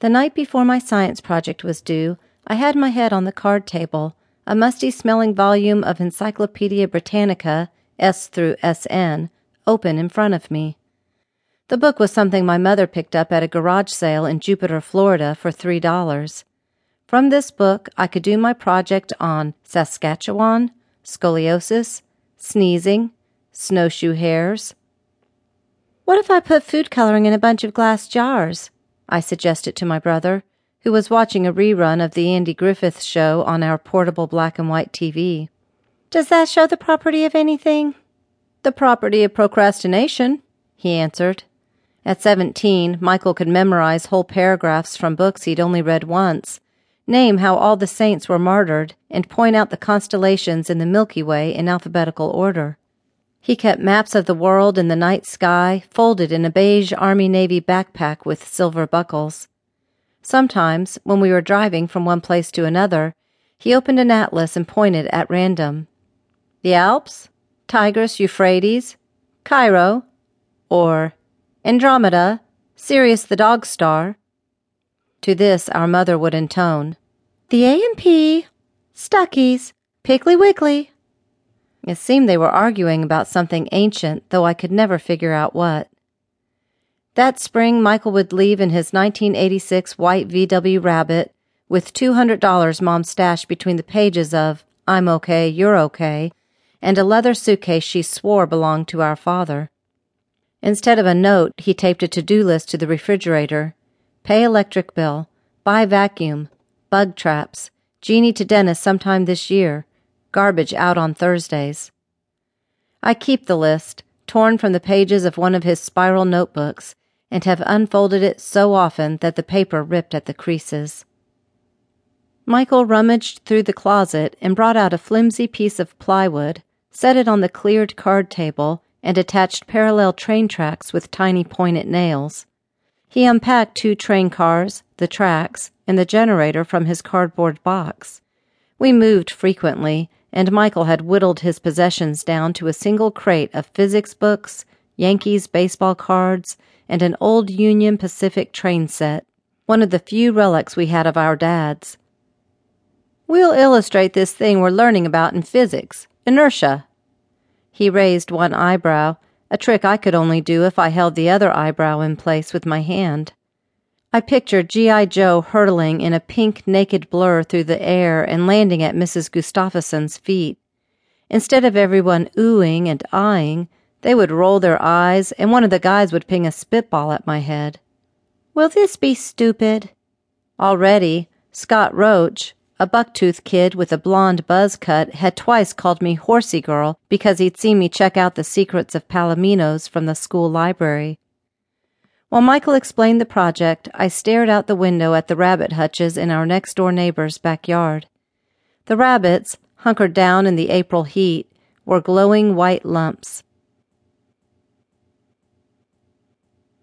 The night before my science project was due, I had my head on the card table, a musty smelling volume of Encyclopedia Britannica, S through SN, open in front of me. The book was something my mother picked up at a garage sale in Jupiter, Florida for $3. From this book, I could do my project on Saskatchewan, scoliosis, sneezing, snowshoe hares. What if I put food coloring in a bunch of glass jars? I suggested to my brother, who was watching a rerun of the Andy Griffith show on our portable black and white TV. Does that show the property of anything? The property of procrastination, he answered. At seventeen, Michael could memorize whole paragraphs from books he'd only read once, name how all the saints were martyred, and point out the constellations in the Milky Way in alphabetical order. He kept maps of the world and the night sky folded in a beige Army Navy backpack with silver buckles. Sometimes, when we were driving from one place to another, he opened an atlas and pointed at random. The Alps? Tigris, Euphrates? Cairo? Or Andromeda, Sirius the dog star. To this our mother would intone, The A&P, Stuckey's, Piggly Wiggly. It seemed they were arguing about something ancient, though I could never figure out what. That spring, Michael would leave in his 1986 white VW Rabbit with $200 mom stashed between the pages of I'm okay, you're okay, and a leather suitcase she swore belonged to our father. Instead of a note, he taped a to do list to the refrigerator. Pay electric bill, buy vacuum, bug traps, genie to dentist sometime this year, garbage out on Thursdays. I keep the list, torn from the pages of one of his spiral notebooks, and have unfolded it so often that the paper ripped at the creases. Michael rummaged through the closet and brought out a flimsy piece of plywood, set it on the cleared card table, and attached parallel train tracks with tiny pointed nails. He unpacked two train cars, the tracks, and the generator from his cardboard box. We moved frequently, and Michael had whittled his possessions down to a single crate of physics books, Yankees baseball cards, and an old Union Pacific train set, one of the few relics we had of our dad's. We'll illustrate this thing we're learning about in physics inertia, he raised one eyebrow, a trick I could only do if I held the other eyebrow in place with my hand. I pictured G.I. Joe hurtling in a pink naked blur through the air and landing at Mrs. Gustafson's feet. Instead of everyone oohing and eyeing, they would roll their eyes and one of the guys would ping a spitball at my head. Will this be stupid? Already, Scott Roach, a bucktooth kid with a blonde buzz cut had twice called me horsey girl because he'd seen me check out the secrets of palominos from the school library. While Michael explained the project, I stared out the window at the rabbit hutches in our next door neighbor's backyard. The rabbits, hunkered down in the April heat, were glowing white lumps.